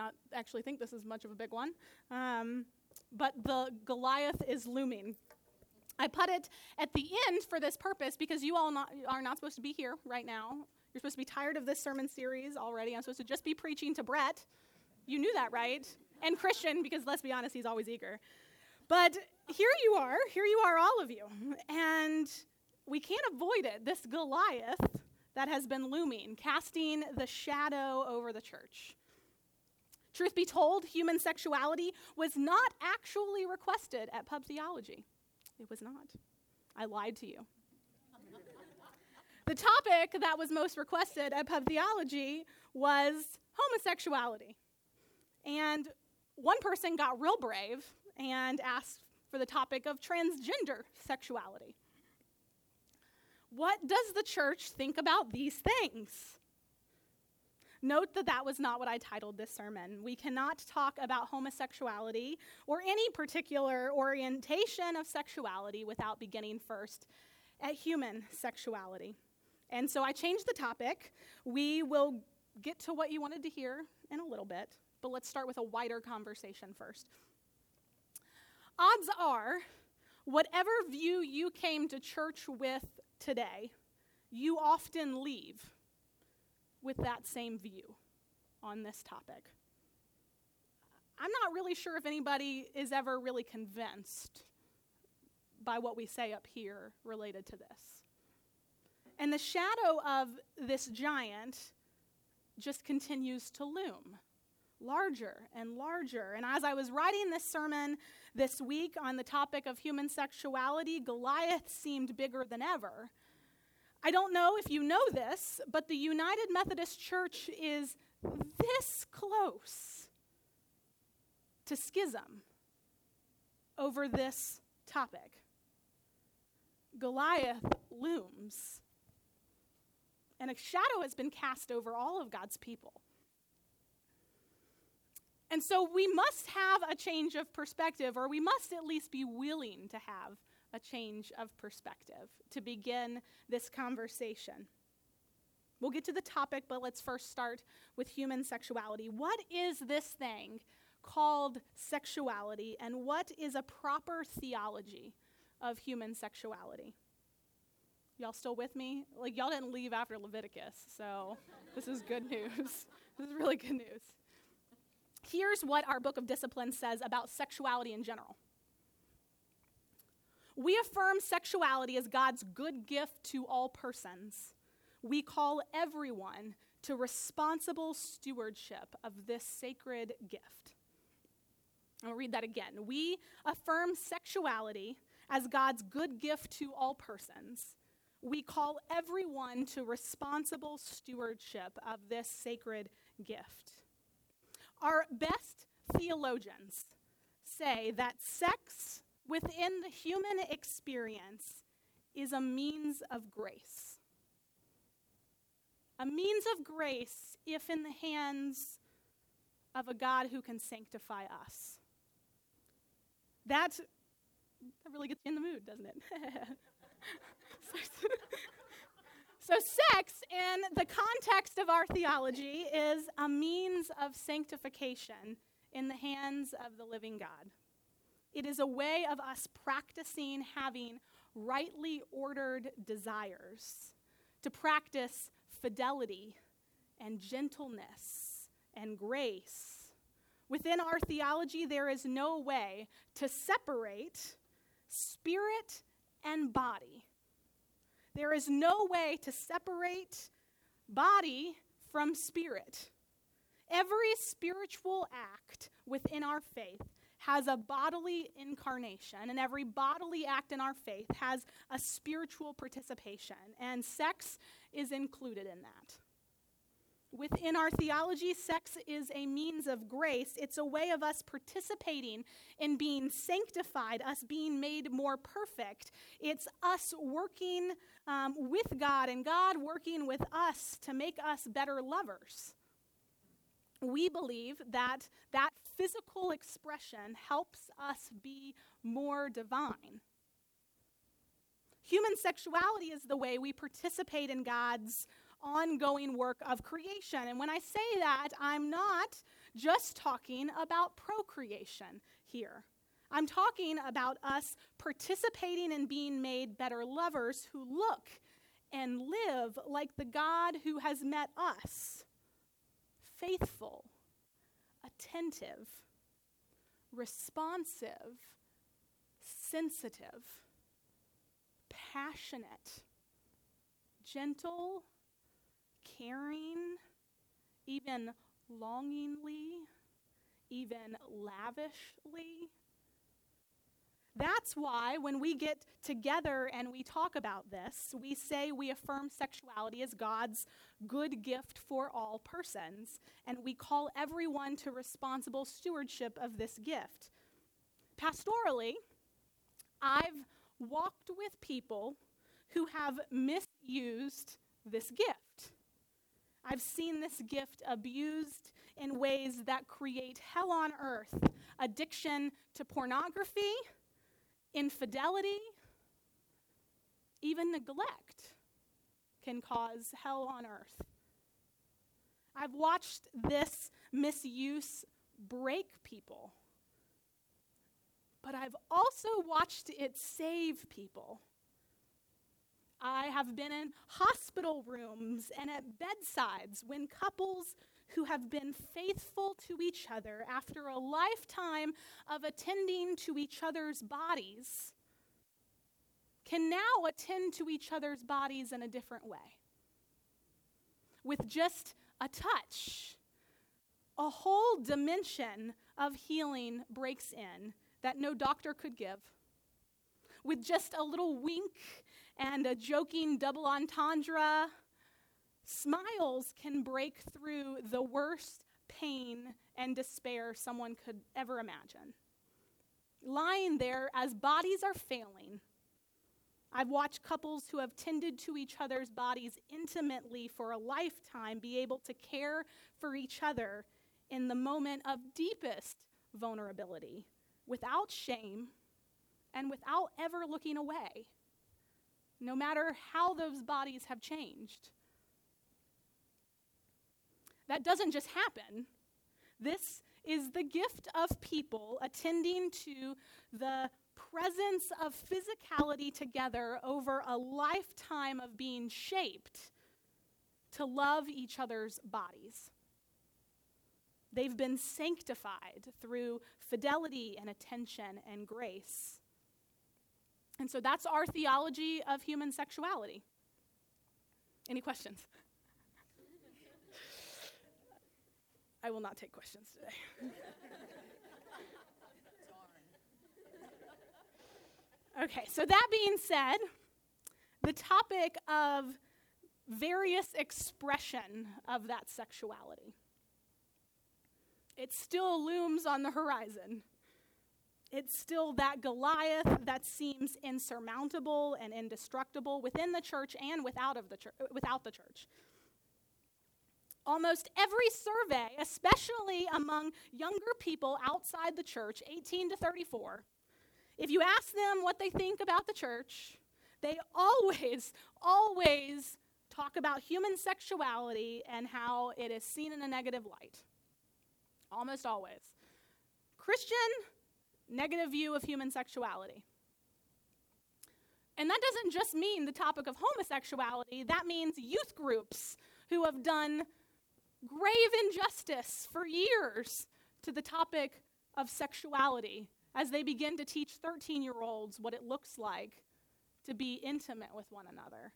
not actually think this is much of a big one. Um, but the Goliath is looming. I put it at the end for this purpose because you all not, are not supposed to be here right now. You're supposed to be tired of this sermon series already. I'm supposed to just be preaching to Brett. You knew that, right? And Christian, because let's be honest, he's always eager. But here you are, here you are, all of you. And we can't avoid it. This Goliath that has been looming, casting the shadow over the church. Truth be told, human sexuality was not actually requested at Pub Theology. It was not. I lied to you. the topic that was most requested at Pub Theology was homosexuality. And one person got real brave and asked for the topic of transgender sexuality. What does the church think about these things? Note that that was not what I titled this sermon. We cannot talk about homosexuality or any particular orientation of sexuality without beginning first at human sexuality. And so I changed the topic. We will get to what you wanted to hear in a little bit, but let's start with a wider conversation first. Odds are, whatever view you came to church with today, you often leave with that same view on this topic. I'm not really sure if anybody is ever really convinced by what we say up here related to this. And the shadow of this giant just continues to loom larger and larger. And as I was writing this sermon this week on the topic of human sexuality, Goliath seemed bigger than ever. I don't know if you know this, but the United Methodist Church is this close to schism over this topic. Goliath looms, and a shadow has been cast over all of God's people. And so we must have a change of perspective, or we must at least be willing to have a change of perspective to begin this conversation. We'll get to the topic, but let's first start with human sexuality. What is this thing called sexuality, and what is a proper theology of human sexuality? Y'all still with me? Like, y'all didn't leave after Leviticus, so this is good news. this is really good news. Here's what our book of discipline says about sexuality in general. We affirm sexuality as God's good gift to all persons. We call everyone to responsible stewardship of this sacred gift. I'll read that again. We affirm sexuality as God's good gift to all persons. We call everyone to responsible stewardship of this sacred gift. Our best theologians say that sex within the human experience is a means of grace. A means of grace if in the hands of a God who can sanctify us. That, that really gets you in the mood, doesn't it? so, sex, in the context of our theology, is a means of sanctification in the hands of the living God. It is a way of us practicing having rightly ordered desires, to practice fidelity and gentleness and grace. Within our theology, there is no way to separate spirit and body. There is no way to separate body from spirit. Every spiritual act within our faith has a bodily incarnation, and every bodily act in our faith has a spiritual participation, and sex is included in that. Within our theology, sex is a means of grace. It's a way of us participating in being sanctified, us being made more perfect. It's us working um, with God and God working with us to make us better lovers we believe that that physical expression helps us be more divine. Human sexuality is the way we participate in God's ongoing work of creation. And when I say that, I'm not just talking about procreation here. I'm talking about us participating in being made better lovers who look and live like the God who has met us faithful, attentive, responsive, sensitive, passionate, gentle, caring, even longingly, even lavishly that's why when we get together and we talk about this, we say we affirm sexuality as God's good gift for all persons, and we call everyone to responsible stewardship of this gift. Pastorally, I've walked with people who have misused this gift. I've seen this gift abused in ways that create hell on earth addiction to pornography Infidelity, even neglect, can cause hell on earth. I've watched this misuse break people, but I've also watched it save people. I have been in hospital rooms and at bedsides when couples who have been faithful to each other after a lifetime of attending to each other's bodies can now attend to each other's bodies in a different way. With just a touch, a whole dimension of healing breaks in that no doctor could give. With just a little wink and a joking double entendre, Smiles can break through the worst pain and despair someone could ever imagine. Lying there as bodies are failing, I've watched couples who have tended to each other's bodies intimately for a lifetime be able to care for each other in the moment of deepest vulnerability without shame and without ever looking away, no matter how those bodies have changed. That doesn't just happen. This is the gift of people attending to the presence of physicality together over a lifetime of being shaped to love each other's bodies. They've been sanctified through fidelity and attention and grace. And so that's our theology of human sexuality. Any questions? I will not take questions today. okay, so that being said, the topic of various expression of that sexuality. It still looms on the horizon. It's still that Goliath that seems insurmountable and indestructible within the church and without, of the church, without the church. Almost every survey, especially among younger people outside the church, 18 to 34, if you ask them what they think about the church, they always, always talk about human sexuality and how it is seen in a negative light. Almost always. Christian, negative view of human sexuality. And that doesn't just mean the topic of homosexuality, that means youth groups who have done grave injustice for years to the topic of sexuality as they begin to teach 13 year olds what it looks like to be intimate with one another.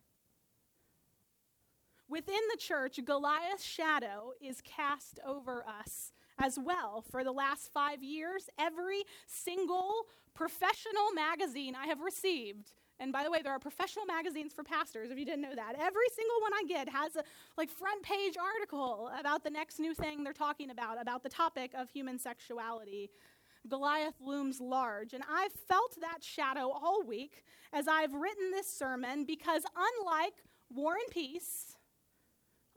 Within the church, Goliath's shadow is cast over us as well. For the last five years, every single professional magazine I have received and by the way, there are professional magazines for pastors, if you didn't know that. Every single one I get has a like front page article about the next new thing they're talking about, about the topic of human sexuality. Goliath looms large. And I've felt that shadow all week as I've written this sermon because unlike war and peace,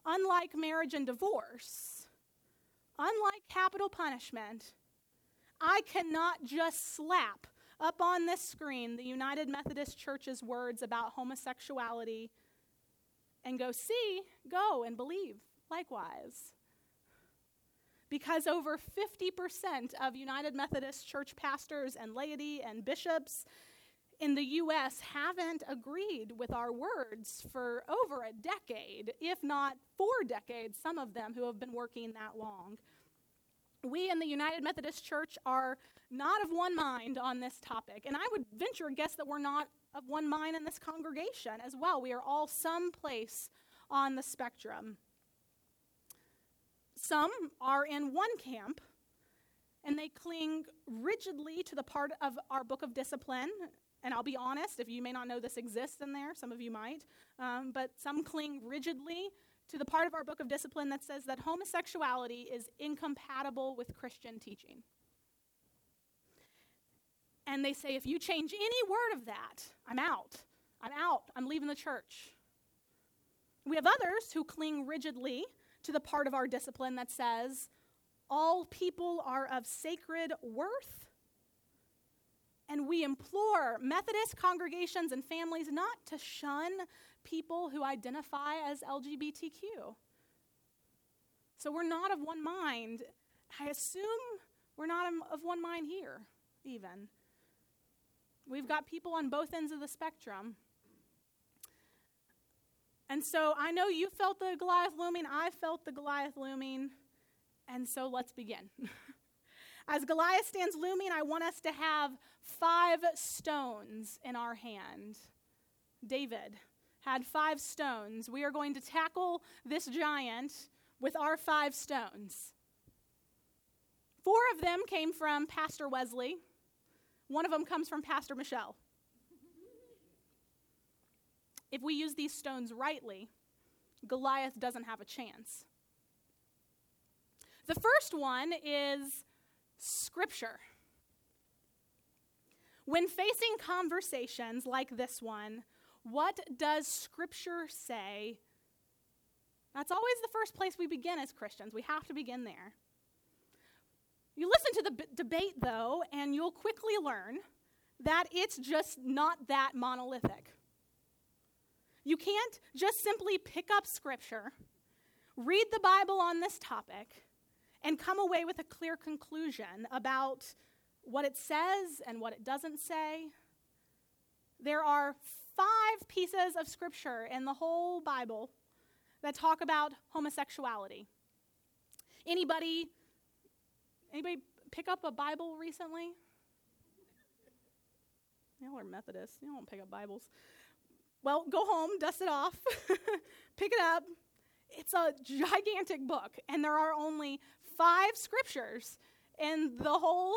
unlike marriage and divorce, unlike capital punishment, I cannot just slap up on this screen the United Methodist Church's words about homosexuality and go, see, go and believe likewise. because over 50% of United Methodist Church pastors and laity and bishops in the US haven't agreed with our words for over a decade, if not four decades, some of them who have been working that long. We in the United Methodist Church are not of one mind on this topic, and I would venture a guess that we're not of one mind in this congregation as well. We are all someplace on the spectrum. Some are in one camp and they cling rigidly to the part of our book of discipline. And I'll be honest, if you may not know this exists in there, some of you might, um, but some cling rigidly to the part of our book of discipline that says that homosexuality is incompatible with Christian teaching. And they say, if you change any word of that, I'm out. I'm out. I'm leaving the church. We have others who cling rigidly to the part of our discipline that says, all people are of sacred worth. And we implore Methodist congregations and families not to shun people who identify as LGBTQ. So we're not of one mind. I assume we're not of one mind here, even. We've got people on both ends of the spectrum. And so I know you felt the Goliath looming, I felt the Goliath looming, and so let's begin. As Goliath stands looming, I want us to have five stones in our hand. David had five stones. We are going to tackle this giant with our five stones. Four of them came from Pastor Wesley, one of them comes from Pastor Michelle. If we use these stones rightly, Goliath doesn't have a chance. The first one is Scripture. When facing conversations like this one, what does Scripture say? That's always the first place we begin as Christians. We have to begin there. You listen to the b- debate, though, and you'll quickly learn that it's just not that monolithic. You can't just simply pick up Scripture, read the Bible on this topic, and come away with a clear conclusion about what it says and what it doesn't say. There are five pieces of Scripture in the whole Bible that talk about homosexuality. Anybody Anybody pick up a Bible recently? Y'all are Methodists. You don't pick up Bibles. Well, go home, dust it off, pick it up. It's a gigantic book, and there are only five scriptures in the whole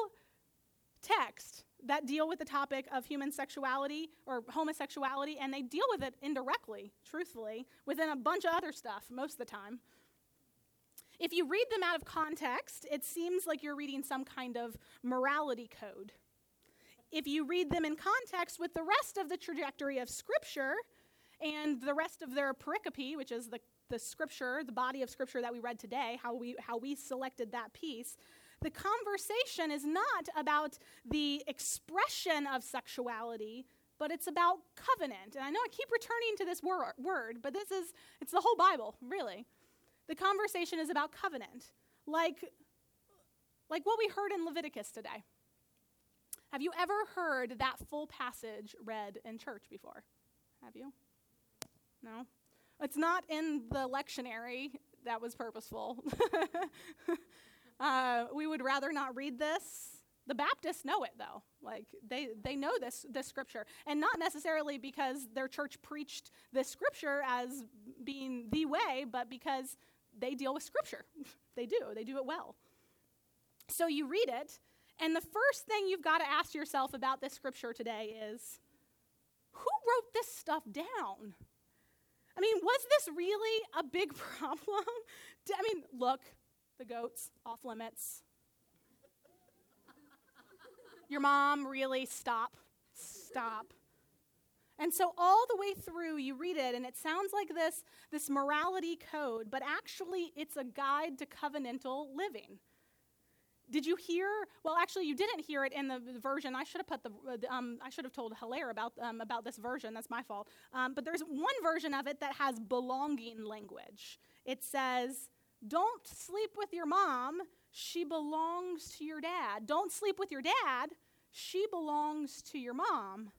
text that deal with the topic of human sexuality or homosexuality, and they deal with it indirectly, truthfully, within a bunch of other stuff most of the time. If you read them out of context, it seems like you're reading some kind of morality code. If you read them in context with the rest of the trajectory of Scripture and the rest of their pericope, which is the, the Scripture, the body of Scripture that we read today, how we, how we selected that piece, the conversation is not about the expression of sexuality, but it's about covenant. And I know I keep returning to this wor- word, but this is, it's the whole Bible, really. The conversation is about covenant, like, like what we heard in Leviticus today. Have you ever heard that full passage read in church before? Have you? No? It's not in the lectionary. That was purposeful. uh, we would rather not read this. The Baptists know it though. Like they, they know this this scripture. And not necessarily because their church preached this scripture as being the way, but because they deal with Scripture. they do, they do it well. So you read it, and the first thing you've got to ask yourself about this Scripture today is who wrote this stuff down? I mean, was this really a big problem? I mean, look, the goats off limits. Your mom, really, stop. Stop. And so all the way through you read it and it sounds like this this morality code, but actually it's a guide to covenantal living. Did you hear? Well, actually, you didn't hear it in the version. I should have put the. Um, I should have told Hilaire about um, about this version. That's my fault. Um, but there's one version of it that has belonging language. It says, "Don't sleep with your mom. she belongs to your dad. Don't sleep with your dad. She belongs to your mom.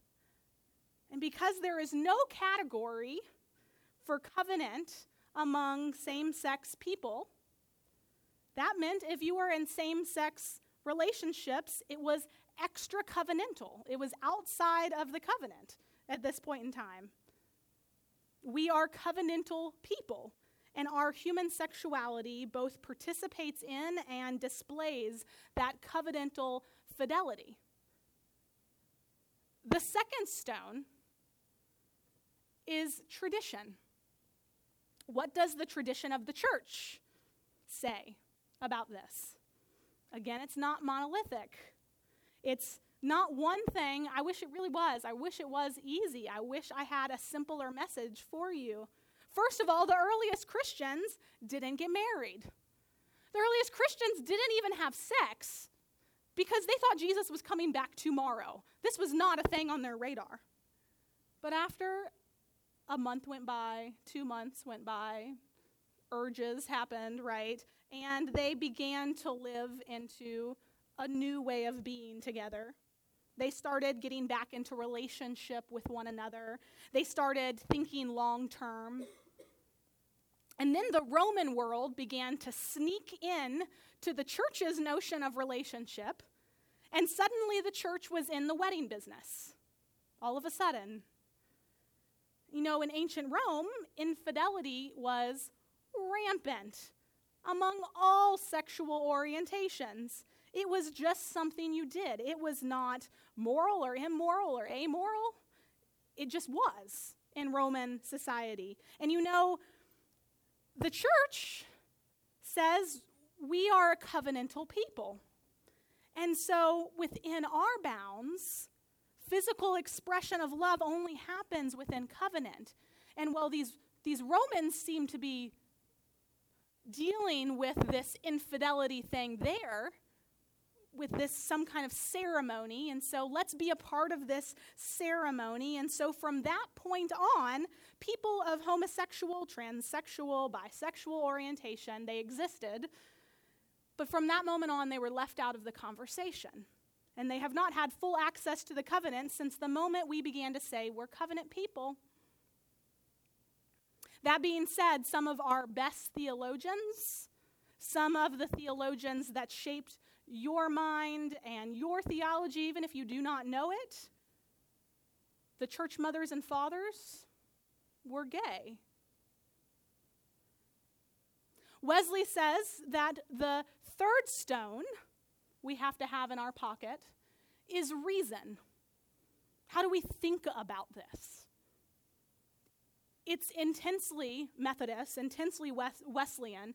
And because there is no category for covenant among same sex people, that meant if you were in same sex relationships, it was extra covenantal. It was outside of the covenant at this point in time. We are covenantal people, and our human sexuality both participates in and displays that covenantal fidelity. The second stone is tradition. What does the tradition of the church say about this? Again, it's not monolithic. It's not one thing. I wish it really was. I wish it was easy. I wish I had a simpler message for you. First of all, the earliest Christians didn't get married. The earliest Christians didn't even have sex because they thought Jesus was coming back tomorrow. This was not a thing on their radar. But after a month went by, two months went by, urges happened, right? And they began to live into a new way of being together. They started getting back into relationship with one another. They started thinking long term. And then the Roman world began to sneak in to the church's notion of relationship. And suddenly the church was in the wedding business. All of a sudden. You know, in ancient Rome, infidelity was rampant among all sexual orientations. It was just something you did. It was not moral or immoral or amoral. It just was in Roman society. And you know, the church says we are a covenantal people. And so within our bounds, physical expression of love only happens within covenant. And while these, these Romans seem to be dealing with this infidelity thing there, with this some kind of ceremony. And so let's be a part of this ceremony. And so from that point on people of homosexual transsexual bisexual orientation they existed. But from that moment on they were left out of the conversation. And they have not had full access to the covenant since the moment we began to say we're covenant people that being said some of our best theologians some of the theologians that shaped your mind and your theology, even if you do not know it. The church mothers and fathers were gay. Wesley says that the third stone we have to have in our pocket is reason. How do we think about this? It's intensely Methodist, intensely Wesleyan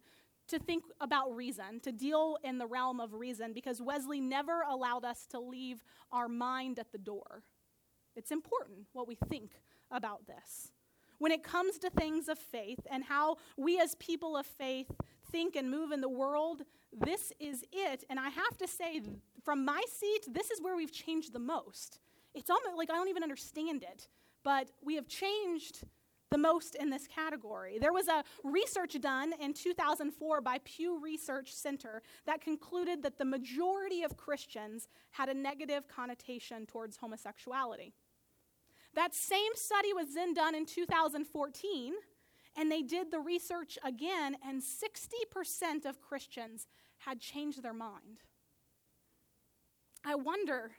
to think about reason, to deal in the realm of reason, because Wesley never allowed us to leave our mind at the door. It's important what we think about this. When it comes to things of faith and how we as people of faith think and move in the world, this is it. And I have to say, from my seat, this is where we've changed the most. It's almost like I don't even understand it, but we have changed the most in this category. There was a research done in 2004 by Pew Research Center that concluded that the majority of Christians had a negative connotation towards homosexuality. That same study was then done in 2014, and they did the research again, and 60% of Christians had changed their mind. I wonder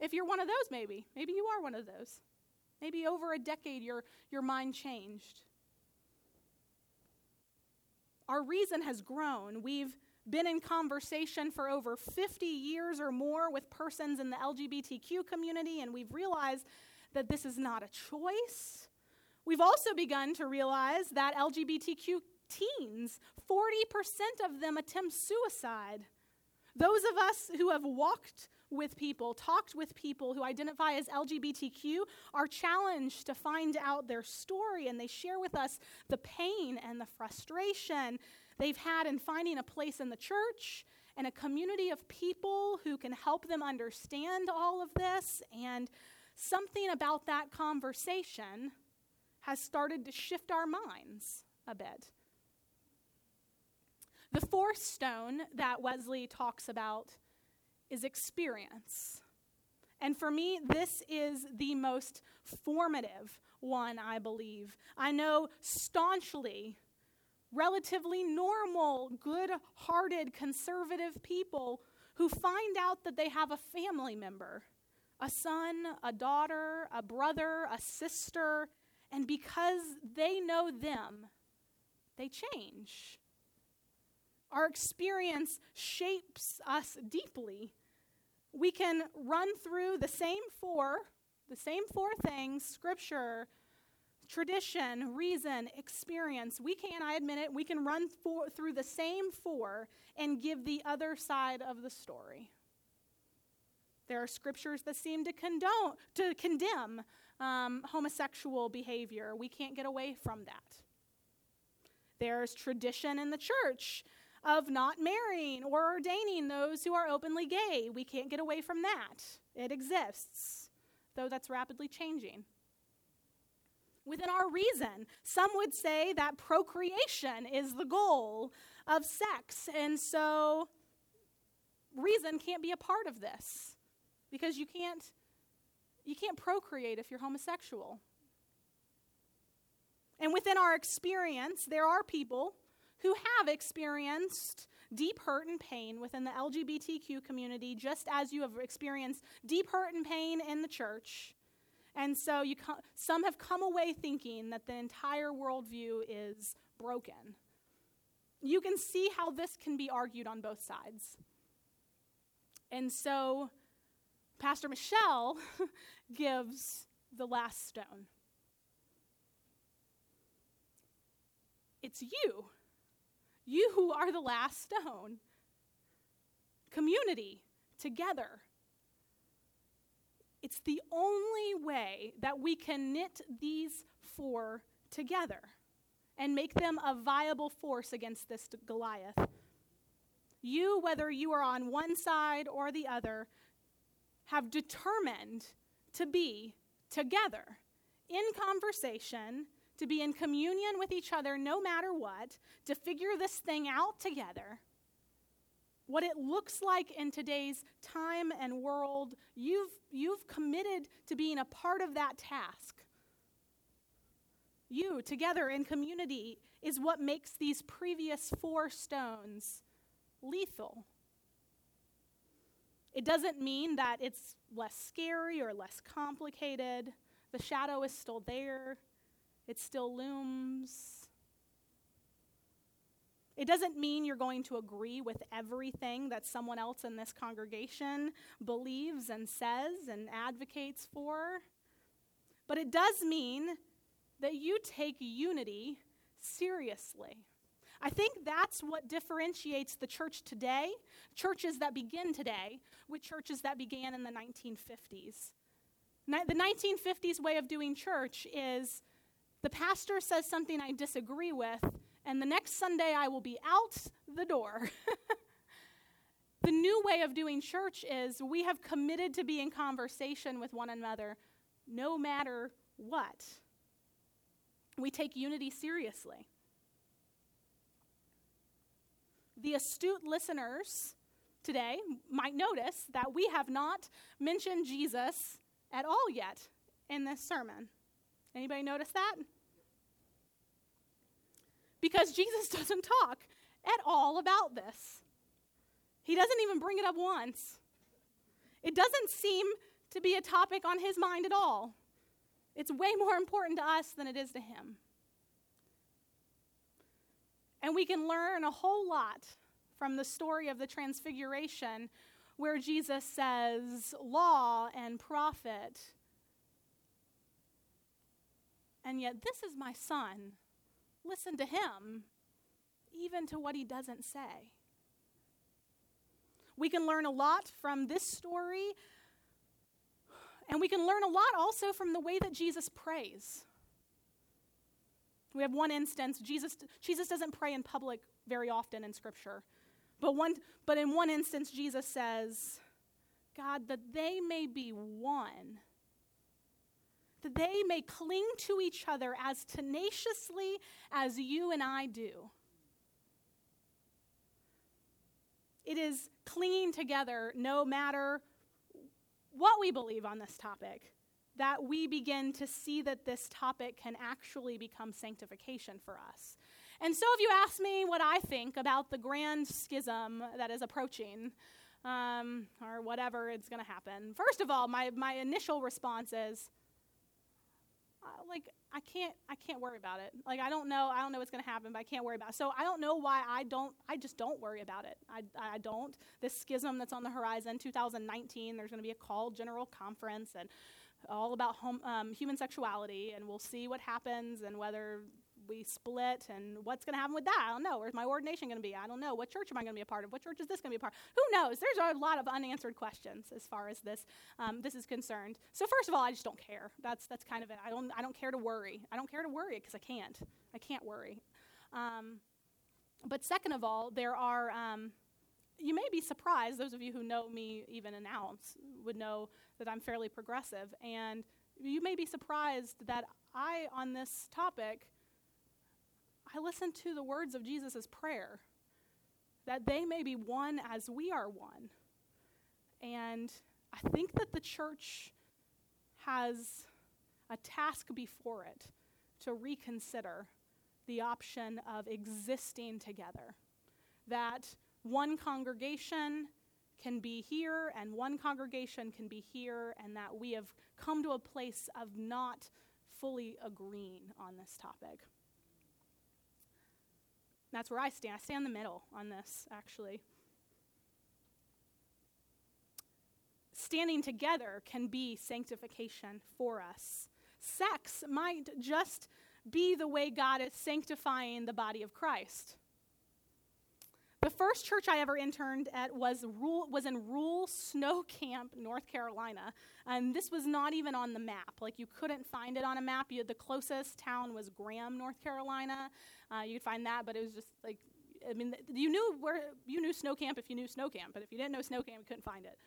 if you're one of those, maybe. Maybe you are one of those. Maybe over a decade, your, your mind changed. Our reason has grown. We've been in conversation for over 50 years or more with persons in the LGBTQ community, and we've realized that this is not a choice. We've also begun to realize that LGBTQ teens, 40% of them attempt suicide. Those of us who have walked with people, talked with people who identify as LGBTQ, are challenged to find out their story, and they share with us the pain and the frustration they've had in finding a place in the church and a community of people who can help them understand all of this. And something about that conversation has started to shift our minds a bit. The fourth stone that Wesley talks about is experience. And for me, this is the most formative one, I believe. I know staunchly, relatively normal, good hearted, conservative people who find out that they have a family member a son, a daughter, a brother, a sister, and because they know them, they change. Our experience shapes us deeply. We can run through the same four, the same four things scripture, tradition, reason, experience. We can, I admit it, we can run for, through the same four and give the other side of the story. There are scriptures that seem to condone, to condemn um, homosexual behavior. We can't get away from that. There's tradition in the church of not marrying or ordaining those who are openly gay. We can't get away from that. It exists, though that's rapidly changing. Within our reason, some would say that procreation is the goal of sex, and so reason can't be a part of this because you can't you can't procreate if you're homosexual. And within our experience, there are people who have experienced deep hurt and pain within the LGBTQ community, just as you have experienced deep hurt and pain in the church. And so you co- some have come away thinking that the entire worldview is broken. You can see how this can be argued on both sides. And so Pastor Michelle gives the last stone. It's you. You who are the last stone. Community, together. It's the only way that we can knit these four together and make them a viable force against this Goliath. You, whether you are on one side or the other, have determined to be together in conversation, to be in communion with each other no matter what, to figure this thing out together. What it looks like in today's time and world, you've, you've committed to being a part of that task. You, together in community, is what makes these previous four stones lethal. It doesn't mean that it's less scary or less complicated. The shadow is still there, it still looms. It doesn't mean you're going to agree with everything that someone else in this congregation believes and says and advocates for. But it does mean that you take unity seriously. I think that's what differentiates the church today, churches that begin today, with churches that began in the 1950s. The 1950s way of doing church is the pastor says something I disagree with, and the next Sunday I will be out the door. the new way of doing church is we have committed to be in conversation with one another no matter what. We take unity seriously the astute listeners today might notice that we have not mentioned Jesus at all yet in this sermon. Anybody notice that? Because Jesus doesn't talk at all about this. He doesn't even bring it up once. It doesn't seem to be a topic on his mind at all. It's way more important to us than it is to him. And we can learn a whole lot from the story of the Transfiguration, where Jesus says, Law and prophet. And yet, this is my son. Listen to him, even to what he doesn't say. We can learn a lot from this story, and we can learn a lot also from the way that Jesus prays. We have one instance, Jesus, Jesus doesn't pray in public very often in Scripture. But, one, but in one instance, Jesus says, God, that they may be one, they may cling to each other as tenaciously as you and I do. it is clinging together no matter what we believe on this topic that we begin to see that this topic can actually become sanctification for us. And so, if you ask me what I think about the grand schism that is approaching, um, or whatever it's going to happen, first of all, my, my initial response is, like, I can't, I can't worry about it. Like, I don't know, I don't know what's going to happen, but I can't worry about it. So I don't know why I don't, I just don't worry about it. I, I don't. This schism that's on the horizon, 2019, there's going to be a call general conference and all about home, um, human sexuality, and we'll see what happens and whether we split and what's going to happen with that. I don't know. Where's my ordination going to be? I don't know. What church am I going to be a part of? What church is this going to be a part? Of? Who knows? There's a lot of unanswered questions as far as this um, this is concerned. So first of all, I just don't care. That's that's kind of it. I don't I don't care to worry. I don't care to worry because I can't. I can't worry. Um, but second of all, there are. Um, you may be surprised. Those of you who know me even an ounce would know that I'm fairly progressive, and you may be surprised that I, on this topic, I listen to the words of Jesus' prayer that they may be one as we are one. And I think that the church has a task before it to reconsider the option of existing together. That one congregation can be here and one congregation can be here, and that we have come to a place of not fully agreeing on this topic. That's where I stand. I stand in the middle on this, actually. Standing together can be sanctification for us. Sex might just be the way God is sanctifying the body of Christ. The first church I ever interned at was, Rule, was in Rule Snow Camp, North Carolina. And this was not even on the map. Like, you couldn't find it on a map. You, the closest town was Graham, North Carolina. Uh, you'd find that, but it was just like, I mean, you knew where you knew Snow Camp if you knew Snow Camp, but if you didn't know Snow Camp, you couldn't find it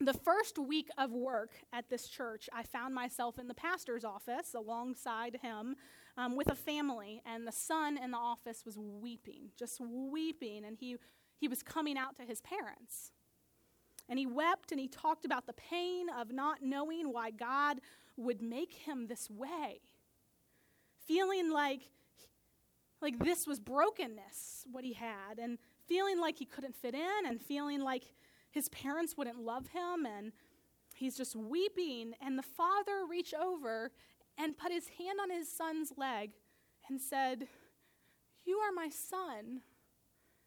the first week of work at this church, I found myself in the pastor's office alongside him um, with a family, and the son in the office was weeping, just weeping, and he, he was coming out to his parents. And he wept and he talked about the pain of not knowing why God would make him this way, feeling like, like this was brokenness, what he had, and feeling like he couldn't fit in, and feeling like his parents wouldn't love him, and he's just weeping. And the father reached over and put his hand on his son's leg and said, You are my son,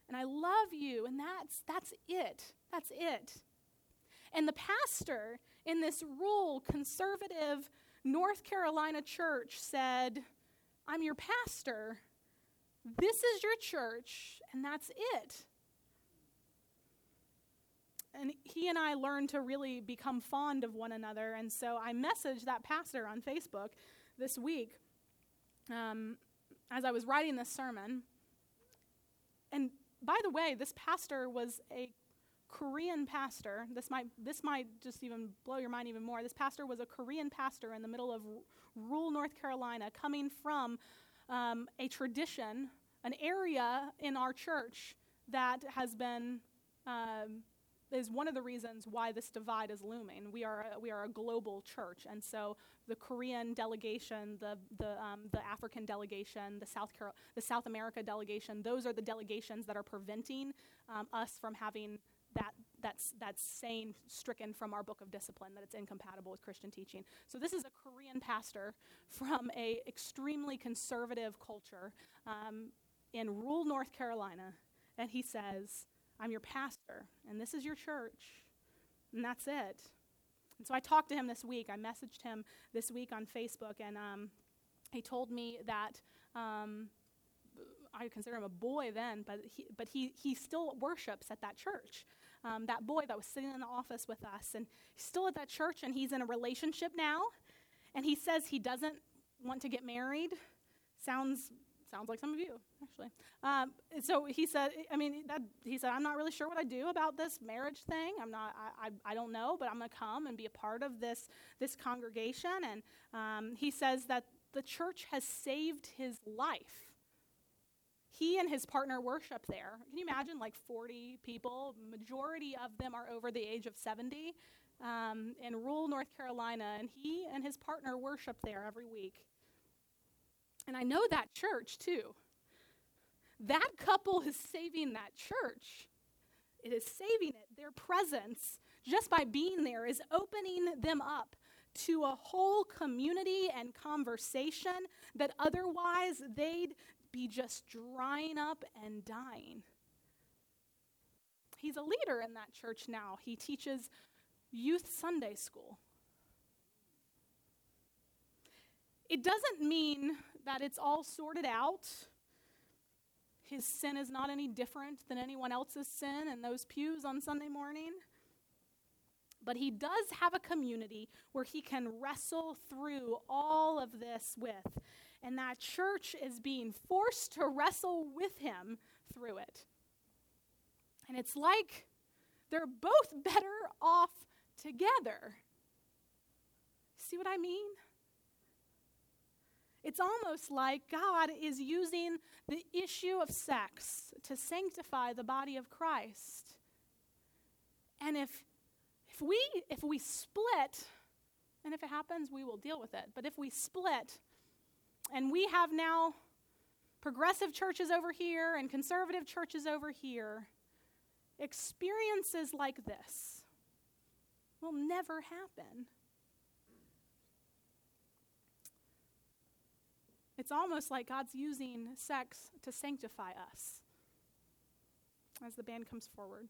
and I love you, and that's, that's it. That's it. And the pastor in this rural, conservative North Carolina church said, I'm your pastor. This is your church, and that's it and he and I learned to really become fond of one another. And so I messaged that pastor on Facebook this week um, as I was writing this sermon. And by the way, this pastor was a Korean pastor. This might this might just even blow your mind even more. This pastor was a Korean pastor in the middle of r- rural North Carolina, coming from um, a tradition, an area in our church that has been um, is one of the reasons why this divide is looming. We are a, we are a global church, and so the Korean delegation, the the um, the African delegation, the South Carol- the South America delegation, those are the delegations that are preventing um, us from having that that's that's saying stricken from our book of discipline that it's incompatible with Christian teaching. So this is a Korean pastor from a extremely conservative culture um, in rural North Carolina, and he says I'm your pastor, and this is your church, and that's it. And so I talked to him this week. I messaged him this week on Facebook, and um, he told me that um, I consider him a boy then, but he, but he, he still worships at that church. Um, that boy that was sitting in the office with us, and he's still at that church, and he's in a relationship now, and he says he doesn't want to get married. Sounds sounds like some of you actually um, so he said i mean that, he said i'm not really sure what i do about this marriage thing i'm not i, I, I don't know but i'm going to come and be a part of this this congregation and um, he says that the church has saved his life he and his partner worship there. Can you imagine like 40 people? Majority of them are over the age of 70 um, in rural North Carolina, and he and his partner worship there every week. And I know that church too. That couple is saving that church. It is saving it. Their presence, just by being there, is opening them up to a whole community and conversation that otherwise they'd be just drying up and dying. He's a leader in that church now. He teaches youth Sunday school. It doesn't mean that it's all sorted out. His sin is not any different than anyone else's sin in those pews on Sunday morning. But he does have a community where he can wrestle through all of this with. And that church is being forced to wrestle with him through it. And it's like they're both better off together. See what I mean? It's almost like God is using the issue of sex to sanctify the body of Christ. And if if we if we split, and if it happens, we will deal with it. But if we split and we have now progressive churches over here and conservative churches over here, experiences like this will never happen. It's almost like God's using sex to sanctify us. As the band comes forward.